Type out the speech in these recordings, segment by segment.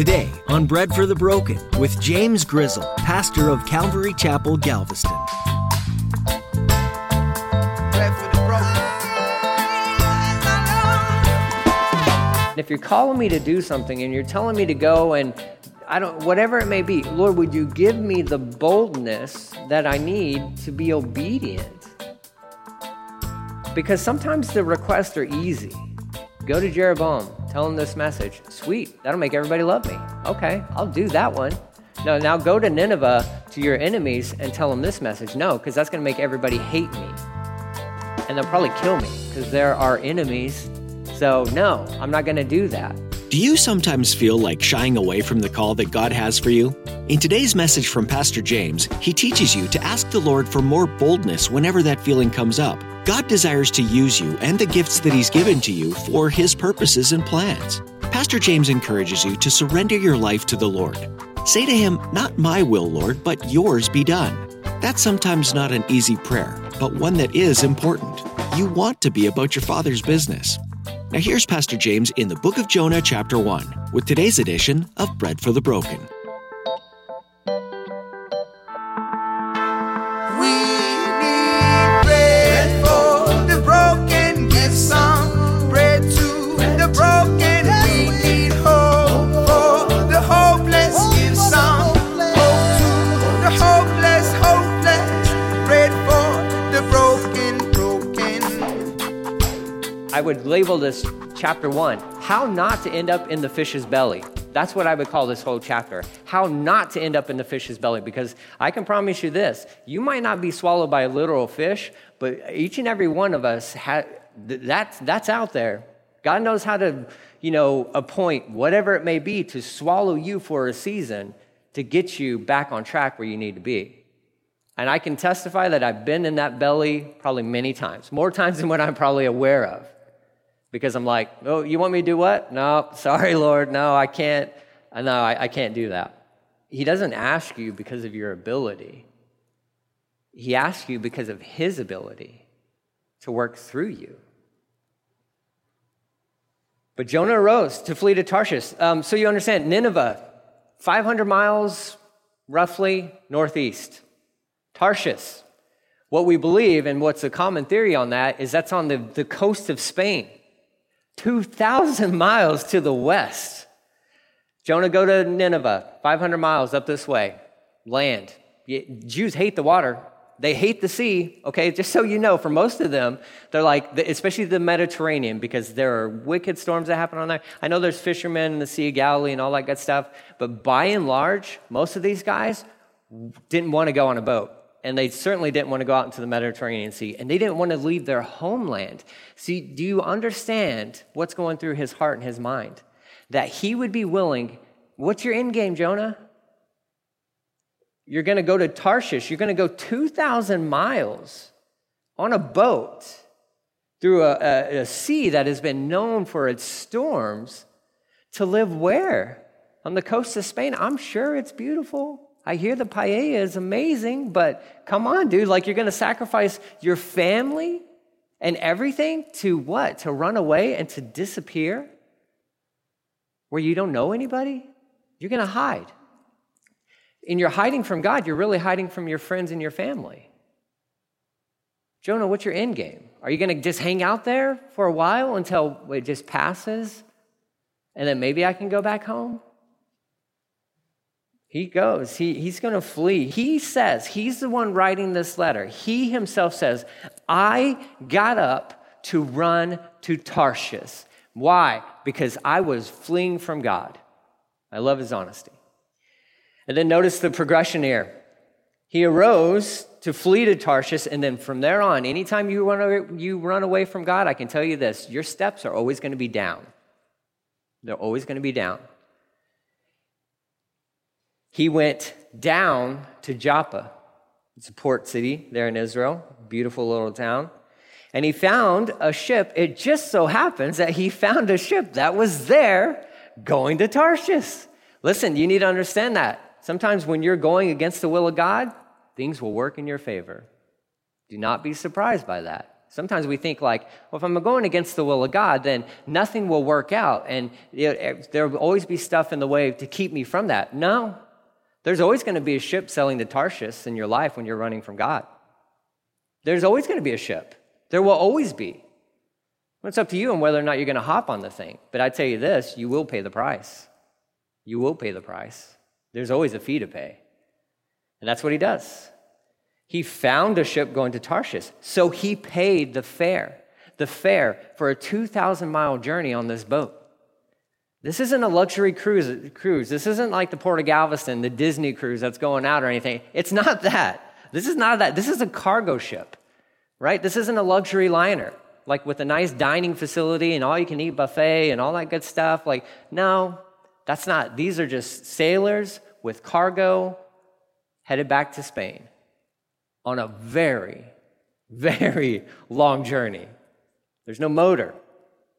Today on Bread for the Broken with James Grizzle, pastor of Calvary Chapel, Galveston. If you're calling me to do something and you're telling me to go and I don't, whatever it may be, Lord, would you give me the boldness that I need to be obedient? Because sometimes the requests are easy. Go to Jeroboam, tell them this message. Sweet, that'll make everybody love me. Okay, I'll do that one. No, now go to Nineveh to your enemies and tell them this message. No, because that's going to make everybody hate me. And they'll probably kill me because they're our enemies. So, no, I'm not going to do that. Do you sometimes feel like shying away from the call that God has for you? In today's message from Pastor James, he teaches you to ask the Lord for more boldness whenever that feeling comes up. God desires to use you and the gifts that He's given to you for His purposes and plans. Pastor James encourages you to surrender your life to the Lord. Say to Him, Not my will, Lord, but yours be done. That's sometimes not an easy prayer, but one that is important. You want to be about your Father's business. Now, here's Pastor James in the book of Jonah, chapter 1, with today's edition of Bread for the Broken. I would label this chapter one how not to end up in the fish's belly. That's what I would call this whole chapter. How not to end up in the fish's belly. Because I can promise you this you might not be swallowed by a literal fish, but each and every one of us, ha- that's, that's out there. God knows how to, you know, appoint whatever it may be to swallow you for a season to get you back on track where you need to be. And I can testify that I've been in that belly probably many times, more times than what I'm probably aware of because I'm like, oh, you want me to do what? No, sorry, Lord. No, I can't. No, I, I can't do that. He doesn't ask you because of your ability, He asks you because of His ability to work through you. But Jonah arose to flee to Tarshish. Um, so you understand, Nineveh, 500 miles roughly northeast. Tarshish, what we believe and what's a common theory on that is that's on the, the coast of Spain. 2,000 miles to the west. Jonah, go to Nineveh, 500 miles up this way, land. Jews hate the water. They hate the sea, okay? Just so you know, for most of them, they're like, especially the Mediterranean, because there are wicked storms that happen on there. I know there's fishermen in the Sea of Galilee and all that good stuff, but by and large, most of these guys didn't want to go on a boat and they certainly didn't want to go out into the Mediterranean Sea, and they didn't want to leave their homeland. See, do you understand what's going through his heart and his mind? That he would be willing, what's your end game, Jonah? You're going to go to Tarshish, you're going to go 2,000 miles on a boat through a, a, a sea that has been known for its storms to live where? On the coast of Spain. I'm sure it's beautiful. I hear the paella is amazing, but come on, dude. Like, you're going to sacrifice your family and everything to what? To run away and to disappear? Where you don't know anybody? You're going to hide. And you're hiding from God, you're really hiding from your friends and your family. Jonah, what's your end game? Are you going to just hang out there for a while until it just passes? And then maybe I can go back home? He goes, he, he's going to flee. He says, he's the one writing this letter. He himself says, I got up to run to Tarshish. Why? Because I was fleeing from God. I love his honesty. And then notice the progression here. He arose to flee to Tarshish, and then from there on, anytime you run, away, you run away from God, I can tell you this your steps are always going to be down. They're always going to be down he went down to Joppa. It's a port city there in Israel, beautiful little town. And he found a ship. It just so happens that he found a ship that was there going to Tarshish. Listen, you need to understand that. Sometimes when you're going against the will of God, things will work in your favor. Do not be surprised by that. Sometimes we think like, well, if I'm going against the will of God, then nothing will work out, and there will always be stuff in the way to keep me from that. No, there's always going to be a ship sailing to Tarshish in your life when you're running from God. There's always going to be a ship. There will always be. It's up to you on whether or not you're going to hop on the thing. But I tell you this, you will pay the price. You will pay the price. There's always a fee to pay. And that's what he does. He found a ship going to Tarshish, so he paid the fare, the fare for a 2,000 mile journey on this boat. This isn't a luxury cruise, cruise. This isn't like the Port of Galveston, the Disney cruise that's going out or anything. It's not that. This is not that. This is a cargo ship, right? This isn't a luxury liner, like with a nice dining facility and all you can eat buffet and all that good stuff. Like, no, that's not. These are just sailors with cargo headed back to Spain on a very, very long journey. There's no motor,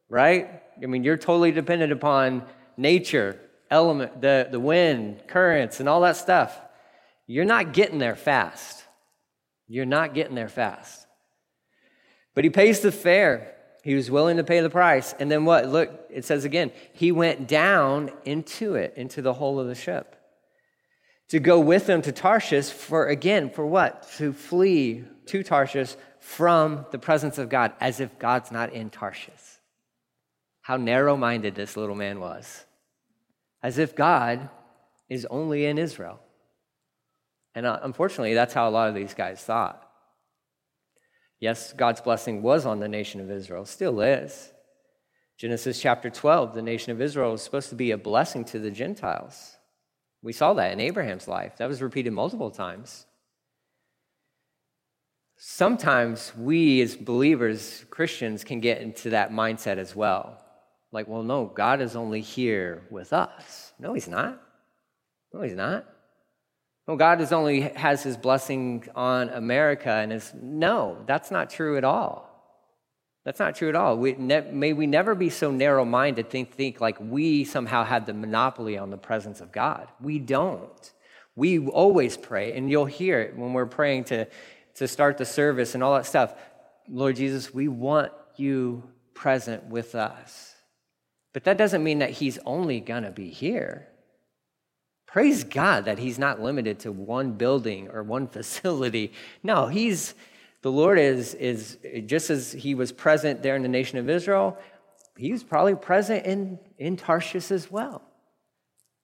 right? I mean, you're totally dependent upon nature, element, the, the wind, currents, and all that stuff. You're not getting there fast. You're not getting there fast. But he pays the fare. He was willing to pay the price. And then what? Look, it says again, he went down into it, into the hull of the ship. To go with them to Tarshish for, again, for what? To flee to Tarshish from the presence of God, as if God's not in Tarshish. How narrow minded this little man was. As if God is only in Israel. And uh, unfortunately, that's how a lot of these guys thought. Yes, God's blessing was on the nation of Israel, still is. Genesis chapter 12, the nation of Israel was supposed to be a blessing to the Gentiles. We saw that in Abraham's life. That was repeated multiple times. Sometimes we, as believers, Christians, can get into that mindset as well. Like, well, no, God is only here with us. No, He's not. No, He's not. Well, God is only has his blessing on America and is no, that's not true at all. That's not true at all. We ne- may we never be so narrow-minded think think like we somehow have the monopoly on the presence of God. We don't. We always pray, and you'll hear it when we're praying to, to start the service and all that stuff. Lord Jesus, we want you present with us. But that doesn't mean that he's only going to be here. Praise God that he's not limited to one building or one facility. No, he's the Lord is is just as he was present there in the nation of Israel, he was probably present in, in Tarshish as well.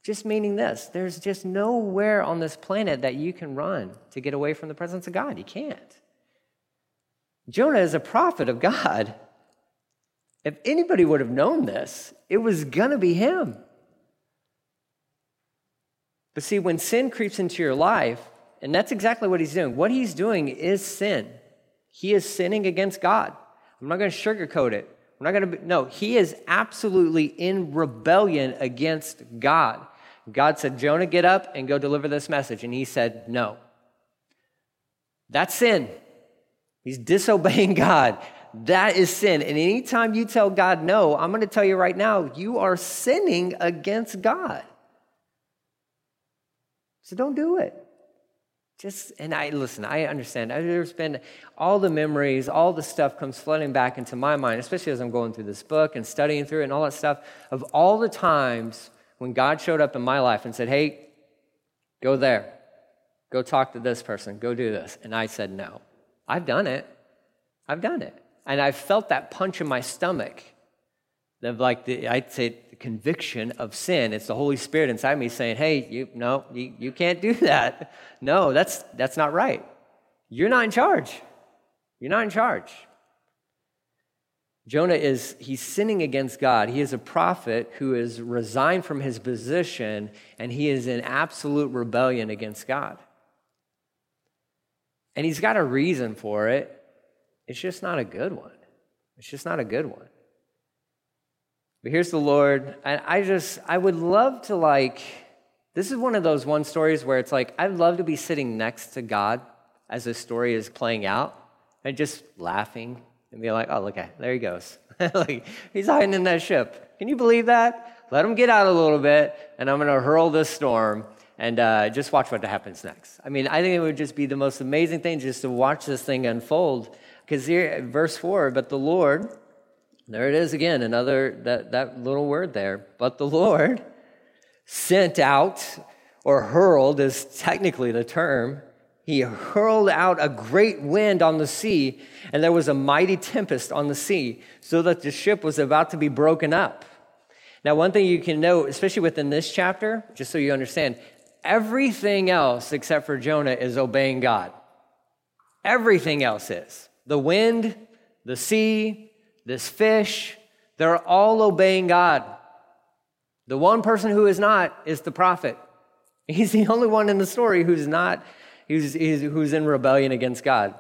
Just meaning this there's just nowhere on this planet that you can run to get away from the presence of God. You can't. Jonah is a prophet of God. If anybody would have known this, it was going to be him. But see, when sin creeps into your life, and that's exactly what he's doing, what he's doing is sin. He is sinning against God. I'm not going to sugarcoat it. We're not going to, no, he is absolutely in rebellion against God. God said, Jonah, get up and go deliver this message. And he said, no. That's sin. He's disobeying God. That is sin. And anytime you tell God no, I'm going to tell you right now, you are sinning against God. So don't do it. Just, and I listen, I understand. There's been all the memories, all the stuff comes flooding back into my mind, especially as I'm going through this book and studying through it and all that stuff, of all the times when God showed up in my life and said, Hey, go there, go talk to this person, go do this. And I said, No. I've done it. I've done it. And I felt that punch in my stomach. Of like the, I'd say conviction of sin. It's the Holy Spirit inside me saying, hey, you, no, you, you can't do that. No, that's, that's not right. You're not in charge. You're not in charge. Jonah is, he's sinning against God. He is a prophet who is resigned from his position and he is in absolute rebellion against God. And he's got a reason for it. It's just not a good one. It's just not a good one. But here's the Lord. And I just, I would love to like, this is one of those one stories where it's like, I'd love to be sitting next to God as this story is playing out and just laughing and be like, oh, look at, there he goes. like, he's hiding in that ship. Can you believe that? Let him get out a little bit, and I'm going to hurl this storm and uh, just watch what happens next. I mean, I think it would just be the most amazing thing just to watch this thing unfold Because here, verse 4, but the Lord, there it is again, another, that, that little word there, but the Lord sent out, or hurled is technically the term, he hurled out a great wind on the sea, and there was a mighty tempest on the sea, so that the ship was about to be broken up. Now, one thing you can note, especially within this chapter, just so you understand, everything else except for Jonah is obeying God. Everything else is. The wind, the sea, this fish, they're all obeying God. The one person who is not is the prophet. He's the only one in the story who's not who's, who's in rebellion against God.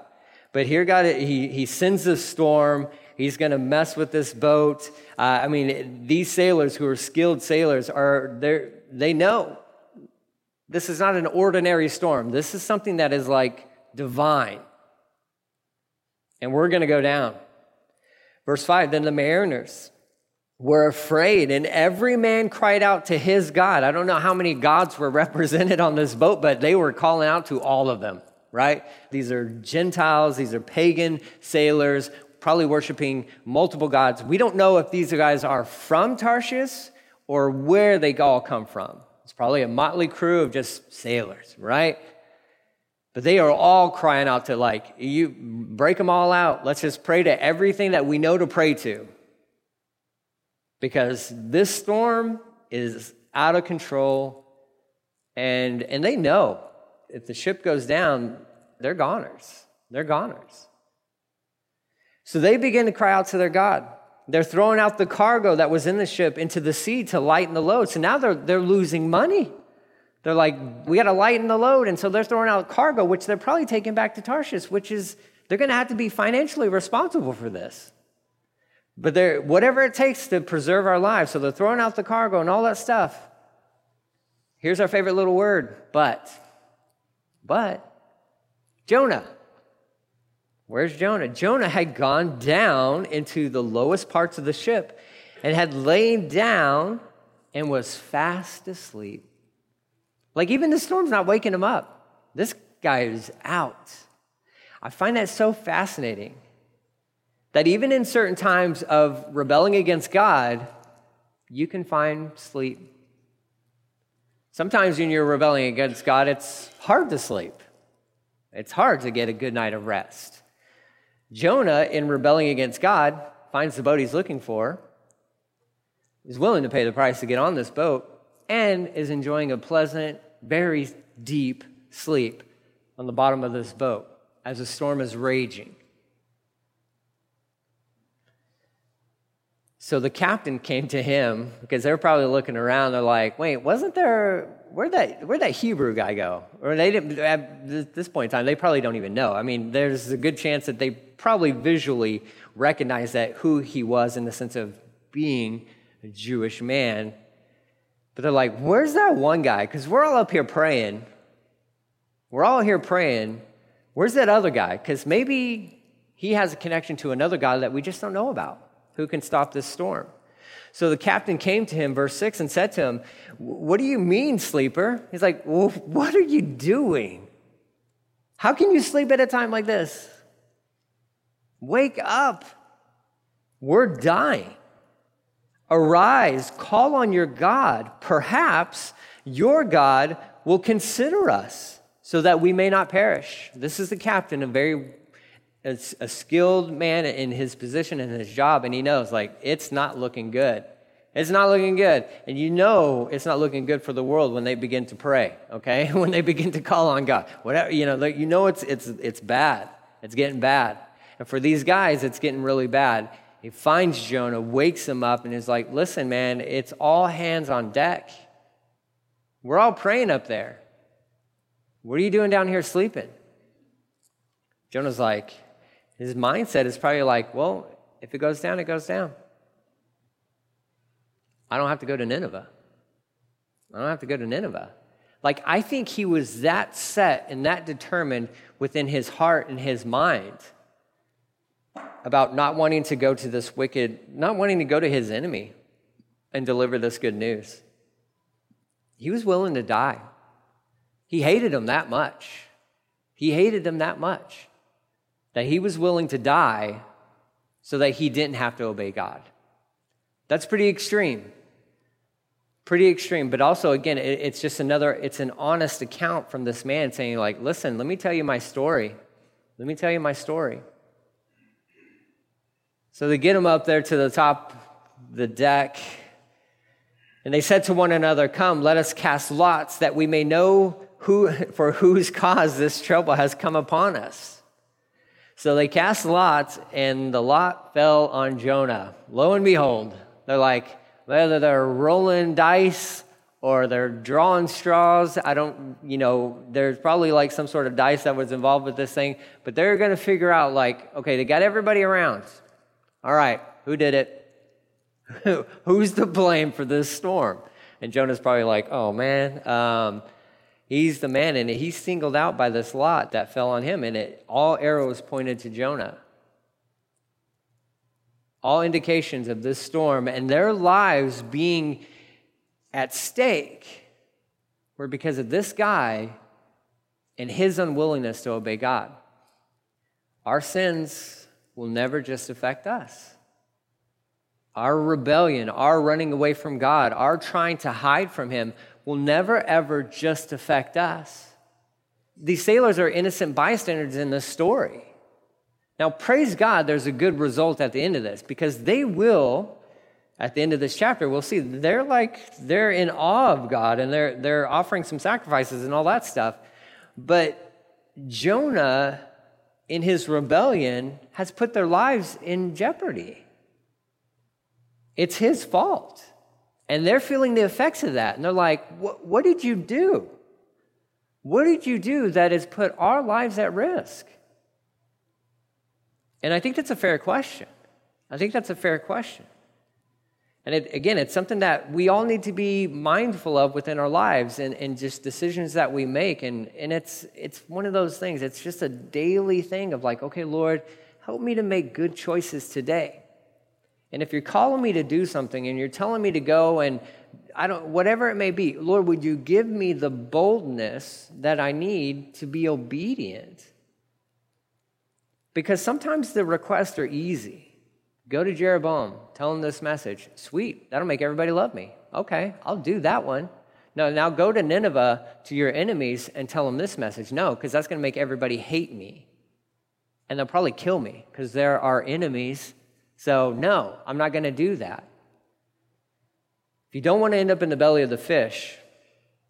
But here, God, he, he sends a storm. He's going to mess with this boat. Uh, I mean, these sailors who are skilled sailors are they know this is not an ordinary storm. This is something that is like divine. And we're going to go down. Verse 5 Then the mariners were afraid, and every man cried out to his God. I don't know how many gods were represented on this boat, but they were calling out to all of them, right? These are Gentiles, these are pagan sailors, probably worshiping multiple gods. We don't know if these guys are from Tarshish or where they all come from. It's probably a motley crew of just sailors, right? But they are all crying out to, like, you break them all out. Let's just pray to everything that we know to pray to. Because this storm is out of control and and they know if the ship goes down they're goners. They're goners. So they begin to cry out to their god. They're throwing out the cargo that was in the ship into the sea to lighten the load. So now they're they're losing money they're like we got to lighten the load and so they're throwing out cargo which they're probably taking back to tarshish which is they're going to have to be financially responsible for this but they're, whatever it takes to preserve our lives. So they're throwing out the cargo and all that stuff. Here's our favorite little word, but. But Jonah. Where's Jonah? Jonah had gone down into the lowest parts of the ship and had lain down and was fast asleep. Like even the storm's not waking him up. This guy is out. I find that so fascinating that even in certain times of rebelling against God, you can find sleep. Sometimes when you're rebelling against God, it's hard to sleep. It's hard to get a good night of rest. Jonah, in rebelling against God, finds the boat he's looking for, is willing to pay the price to get on this boat, and is enjoying a pleasant, very deep sleep on the bottom of this boat as the storm is raging. So the captain came to him because they were probably looking around. They're like, "Wait, wasn't there? Where'd that? Where'd that Hebrew guy go?" Or they didn't. At this point in time, they probably don't even know. I mean, there's a good chance that they probably visually recognize that who he was in the sense of being a Jewish man. But they're like, "Where's that one guy?" Because we're all up here praying. We're all here praying. Where's that other guy? Because maybe he has a connection to another guy that we just don't know about. Who can stop this storm? So the captain came to him, verse 6, and said to him, What do you mean, sleeper? He's like, well, What are you doing? How can you sleep at a time like this? Wake up. We're dying. Arise, call on your God. Perhaps your God will consider us so that we may not perish. This is the captain, a very a, skilled man in his position and his job, and he knows, like, it's not looking good. It's not looking good. And you know it's not looking good for the world when they begin to pray, okay? when they begin to call on God. Whatever, you know, like, you know it's, it's, it's bad. It's getting bad. And for these guys, it's getting really bad. He finds Jonah, wakes him up, and is like, listen, man, it's all hands on deck. We're all praying up there. What are you doing down here sleeping? Jonah's like, his mindset is probably like, well, if it goes down, it goes down. I don't have to go to Nineveh. I don't have to go to Nineveh. Like, I think he was that set and that determined within his heart and his mind about not wanting to go to this wicked, not wanting to go to his enemy and deliver this good news. He was willing to die. He hated him that much. He hated him that much. that he was willing to die so that he didn't have to obey God. That's pretty extreme. Pretty extreme, but also, again, it's just another, it's an honest account from this man saying, like, listen, let me tell you my story. Let me tell you my story. So they get him up there to the top the deck, and they said to one another, Come, let us cast lots that we may know who, for whose cause this trouble has come upon us. So they cast lots, and the lot fell on Jonah. Lo and behold, they're like, whether they're rolling dice or they're drawing straws. I don't, you know, there's probably like some sort of dice that was involved with this thing, but they're going to figure out, like, okay, they got everybody around. All right, who did it? Who's to blame for this storm? And Jonah's probably like, oh man, um, he's the man, and he's singled out by this lot that fell on him, and it all arrows pointed to Jonah all indications of this storm and their lives being at stake were because of this guy and his unwillingness to obey God. Our sins will never just affect us. Our rebellion, our running away from God, our trying to hide from Him will never ever just affect us. These sailors are innocent bystanders in this story. Now, praise God, there's a good result at the end of this because they will, at the end of this chapter, we'll see they're like, they're in awe of God and they're, they're offering some sacrifices and all that stuff. But Jonah, in his rebellion, has put their lives in jeopardy. It's his fault. And they're feeling the effects of that. And they're like, what did you do? What did you do that has put our lives at risk? And I think that's a fair question. I think that's a fair question. And it, again, it's something that we all need to be mindful of within our lives and, and just decisions that we make. And, and it's, it's one of those things, it's just a daily thing of like, okay, Lord, help me to make good choices today. And if you're calling me to do something and you're telling me to go and I don't, whatever it may be, Lord, would you give me the boldness that I need to be obedient? Because sometimes the requests are easy. Go to Jeroboam, tell him this message. Sweet, that'll make everybody love me. Okay, I'll do that one. No, now go to Nineveh to your enemies and tell them this message. No, because that's going to make everybody hate me. And they'll probably kill me because there are enemies. So, no, I'm not going to do that. If you don't want to end up in the belly of the fish,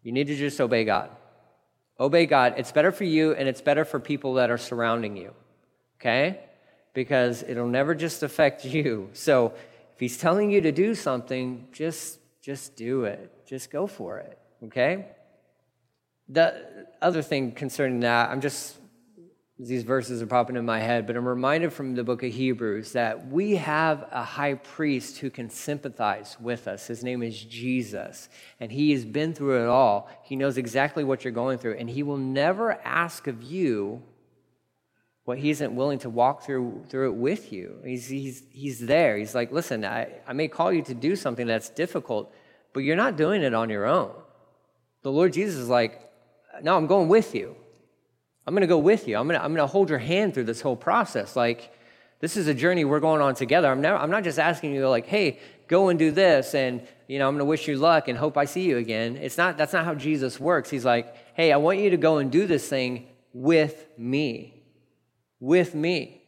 you need to just obey God. Obey God. It's better for you and it's better for people that are surrounding you okay? Because it'll never just affect you. So if he's telling you to do something, just just do it. Just go for it, okay? The other thing concerning that, I'm just these verses are popping in my head, but I'm reminded from the book of Hebrews that we have a high priest who can sympathize with us. His name is Jesus, and he has been through it all. He knows exactly what you're going through, and he will never ask of you what he isn't willing to walk through through it with you. He's, he's, he's there. He's like, listen, I, I may call you to do something that's difficult, but you're not doing it on your own. The Lord Jesus is like, no, I'm going with you. I'm going to go with you. I'm going to, I'm to hold your hand through this whole process. Like, this is a journey we're going on together. I'm, never, I'm not just asking you, like, hey, go and do this, and, you know, I'm going to wish you luck and hope I see you again. It's not, that's not how Jesus works. He's like, hey, I want you to go and do this thing with me with me.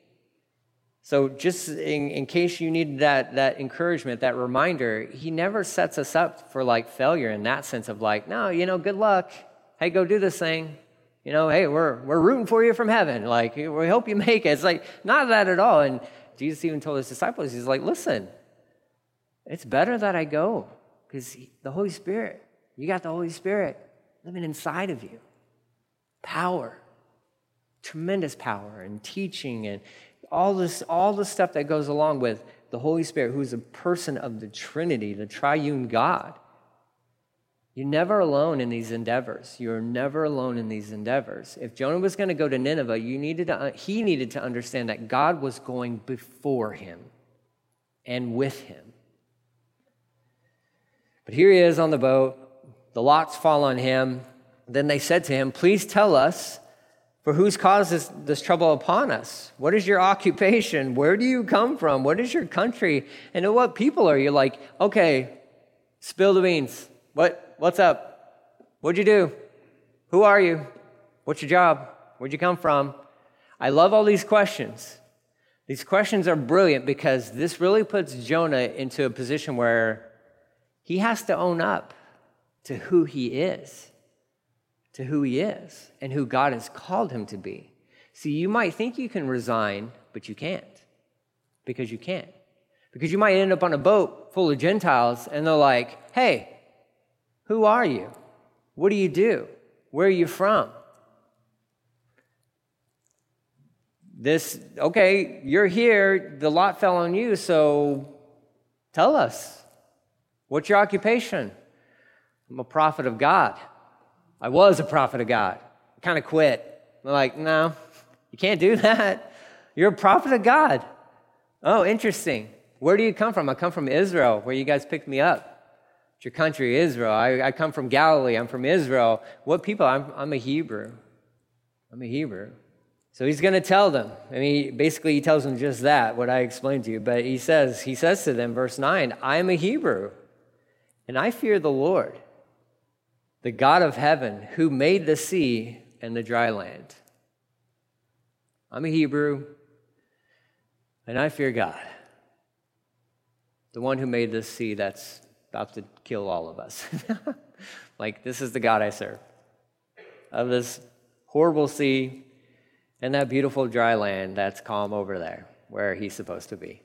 So, just in, in, case you need that, that encouragement, that reminder, he never sets us up for like failure in that sense of like, no, you know, good luck. Hey, go do this thing. You know, hey, we're, we're rooting for you from heaven. Like, we hope you make it. It's like, not that at all. And Jesus even told his disciples, he's like, listen, it's better that I go because the Holy Spirit, you got the Holy Spirit living inside of you. Power tremendous power and teaching and all this, all the stuff that goes along with the Holy Spirit, who's a person of the Trinity, the triune God. You're never alone in these endeavors. You're never alone in these endeavors. If Jonah was going to go to Nineveh, you needed to, uh, he needed to understand that God was going before him and with him. But here he is on the boat. The lots fall on him. Then they said to him, Please tell us For whose cause is this trouble upon us? What is your occupation? Where do you come from? What is your country? And what people are you? Like, okay, spill the beans. What, what's up? What'd you do? Who are you? What's your job? Where'd you come from? I love all these questions. These questions are brilliant because this really puts Jonah into a position where he has to own up to who he is to who he is and who God has called him to be. See, you might think you can resign, but you can't because you can't. Because you might end up on a boat full of Gentiles and they're like, hey, who are you? What do you do? Where are you from? This, okay, you're here, the lot fell on you, so tell us. What's your occupation? I'm a prophet of God. I was a prophet of God. Kind of quit. I'm like, no, you can't do that. You're a prophet of God. Oh, interesting. Where do you come from? I come from Israel, where you guys picked me up. It's your country, Israel. I, I come from Galilee. I'm from Israel. What people? I'm, I'm a Hebrew. I'm a Hebrew. So he's going to tell them. I mean, basically, he tells them just that, what I explained to you. But he says, he says to them, verse 9, I am a Hebrew, and I fear the Lord the God of heaven who made the sea and the dry land. I'm a Hebrew, and I fear God, the one who made this sea that's about to kill all of us. like, this is the God I serve. Of this horrible sea and that beautiful dry land that's calm over there, where he's supposed to be. It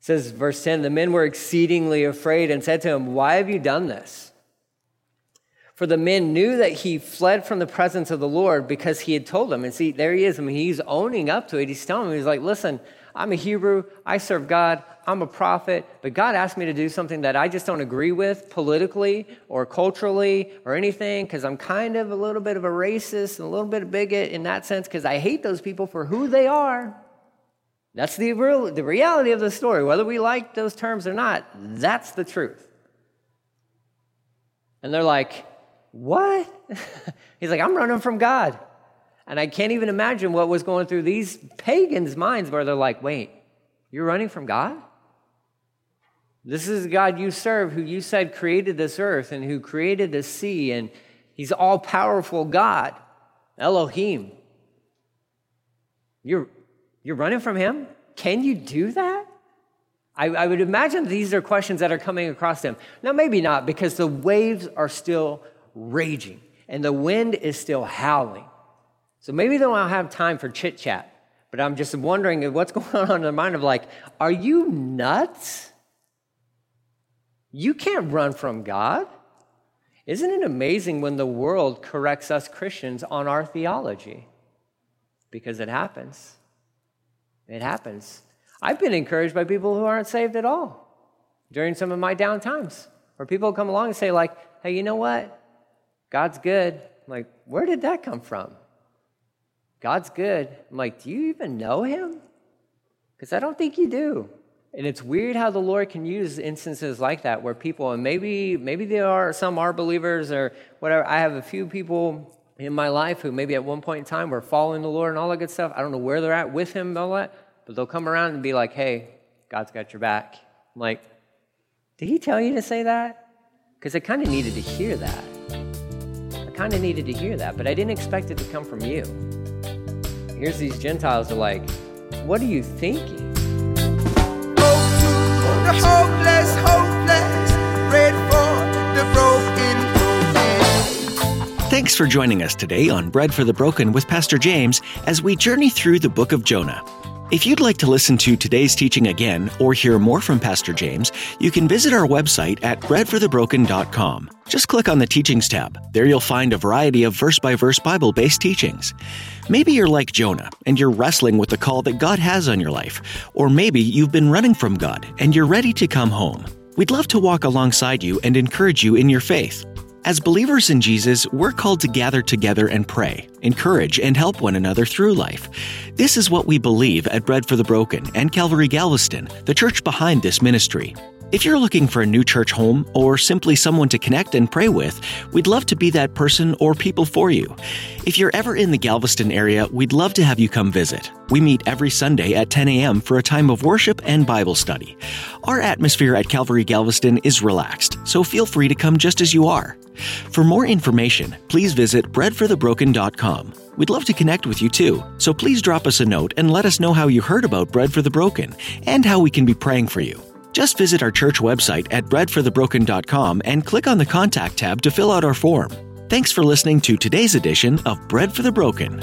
says, verse 10 the men were exceedingly afraid and said to him, Why have you done this? For the men knew that he fled from the presence of the Lord because he had told them. And see, there he is. I mean, he's owning up to it. He's telling them, he's like, listen, I'm a Hebrew. I serve God. I'm a prophet. But God asked me to do something that I just don't agree with politically or culturally or anything because I'm kind of a little bit of a racist and a little bit of a bigot in that sense because I hate those people for who they are. That's the, real, the reality of the story. Whether we like those terms or not, that's the truth. And they're like, what? He's like, I'm running from God. And I can't even imagine what was going through these pagans' minds where they're like, wait, you're running from God? This is the God you serve, who you said created this earth and who created the sea, and he's all powerful God, Elohim. You're, you're running from him? Can you do that? I, I would imagine these are questions that are coming across them. Now, maybe not, because the waves are still raging and the wind is still howling. So maybe they don't have time for chit chat, but I'm just wondering what's going on in their mind of like, are you nuts? You can't run from God. Isn't it amazing when the world corrects us Christians on our theology? Because it happens. It happens. I've been encouraged by people who aren't saved at all during some of my down times, where people come along and say, like, hey, you know what? God's good. I'm like, where did that come from? God's good. I'm like, do you even know him? Because I don't think you do. And it's weird how the Lord can use instances like that where people, and maybe maybe there are some are believers or whatever. I have a few people in my life who maybe at one point in time were following the Lord and all that good stuff. I don't know where they're at with Him and all that, but they'll come around and be like, "Hey, God's got your back." I'm like, did He tell you to say that? Because I kind of needed to hear that kind of needed to hear that, but I didn't expect it to come from you. Here's these Gentiles are like, what are you thinking? Hopeless, hopeless, Thanks for joining us today on Bread for the Broken with Pastor James as we journey through the book of Jonah. If you'd like to listen to today's teaching again or hear more from Pastor James, you can visit our website at breadforthebroken.com. Just click on the Teachings tab. There you'll find a variety of verse by verse Bible based teachings. Maybe you're like Jonah and you're wrestling with the call that God has on your life, or maybe you've been running from God and you're ready to come home. We'd love to walk alongside you and encourage you in your faith. As believers in Jesus, we're called to gather together and pray, encourage, and help one another through life. This is what we believe at Bread for the Broken and Calvary Galveston, the church behind this ministry. If you're looking for a new church home or simply someone to connect and pray with, we'd love to be that person or people for you. If you're ever in the Galveston area, we'd love to have you come visit. We meet every Sunday at 10 a.m. for a time of worship and Bible study. Our atmosphere at Calvary Galveston is relaxed, so feel free to come just as you are. For more information, please visit breadforthebroken.com. We'd love to connect with you too, so please drop us a note and let us know how you heard about Bread for the Broken and how we can be praying for you. Just visit our church website at breadforthebroken.com and click on the Contact tab to fill out our form. Thanks for listening to today's edition of Bread for the Broken.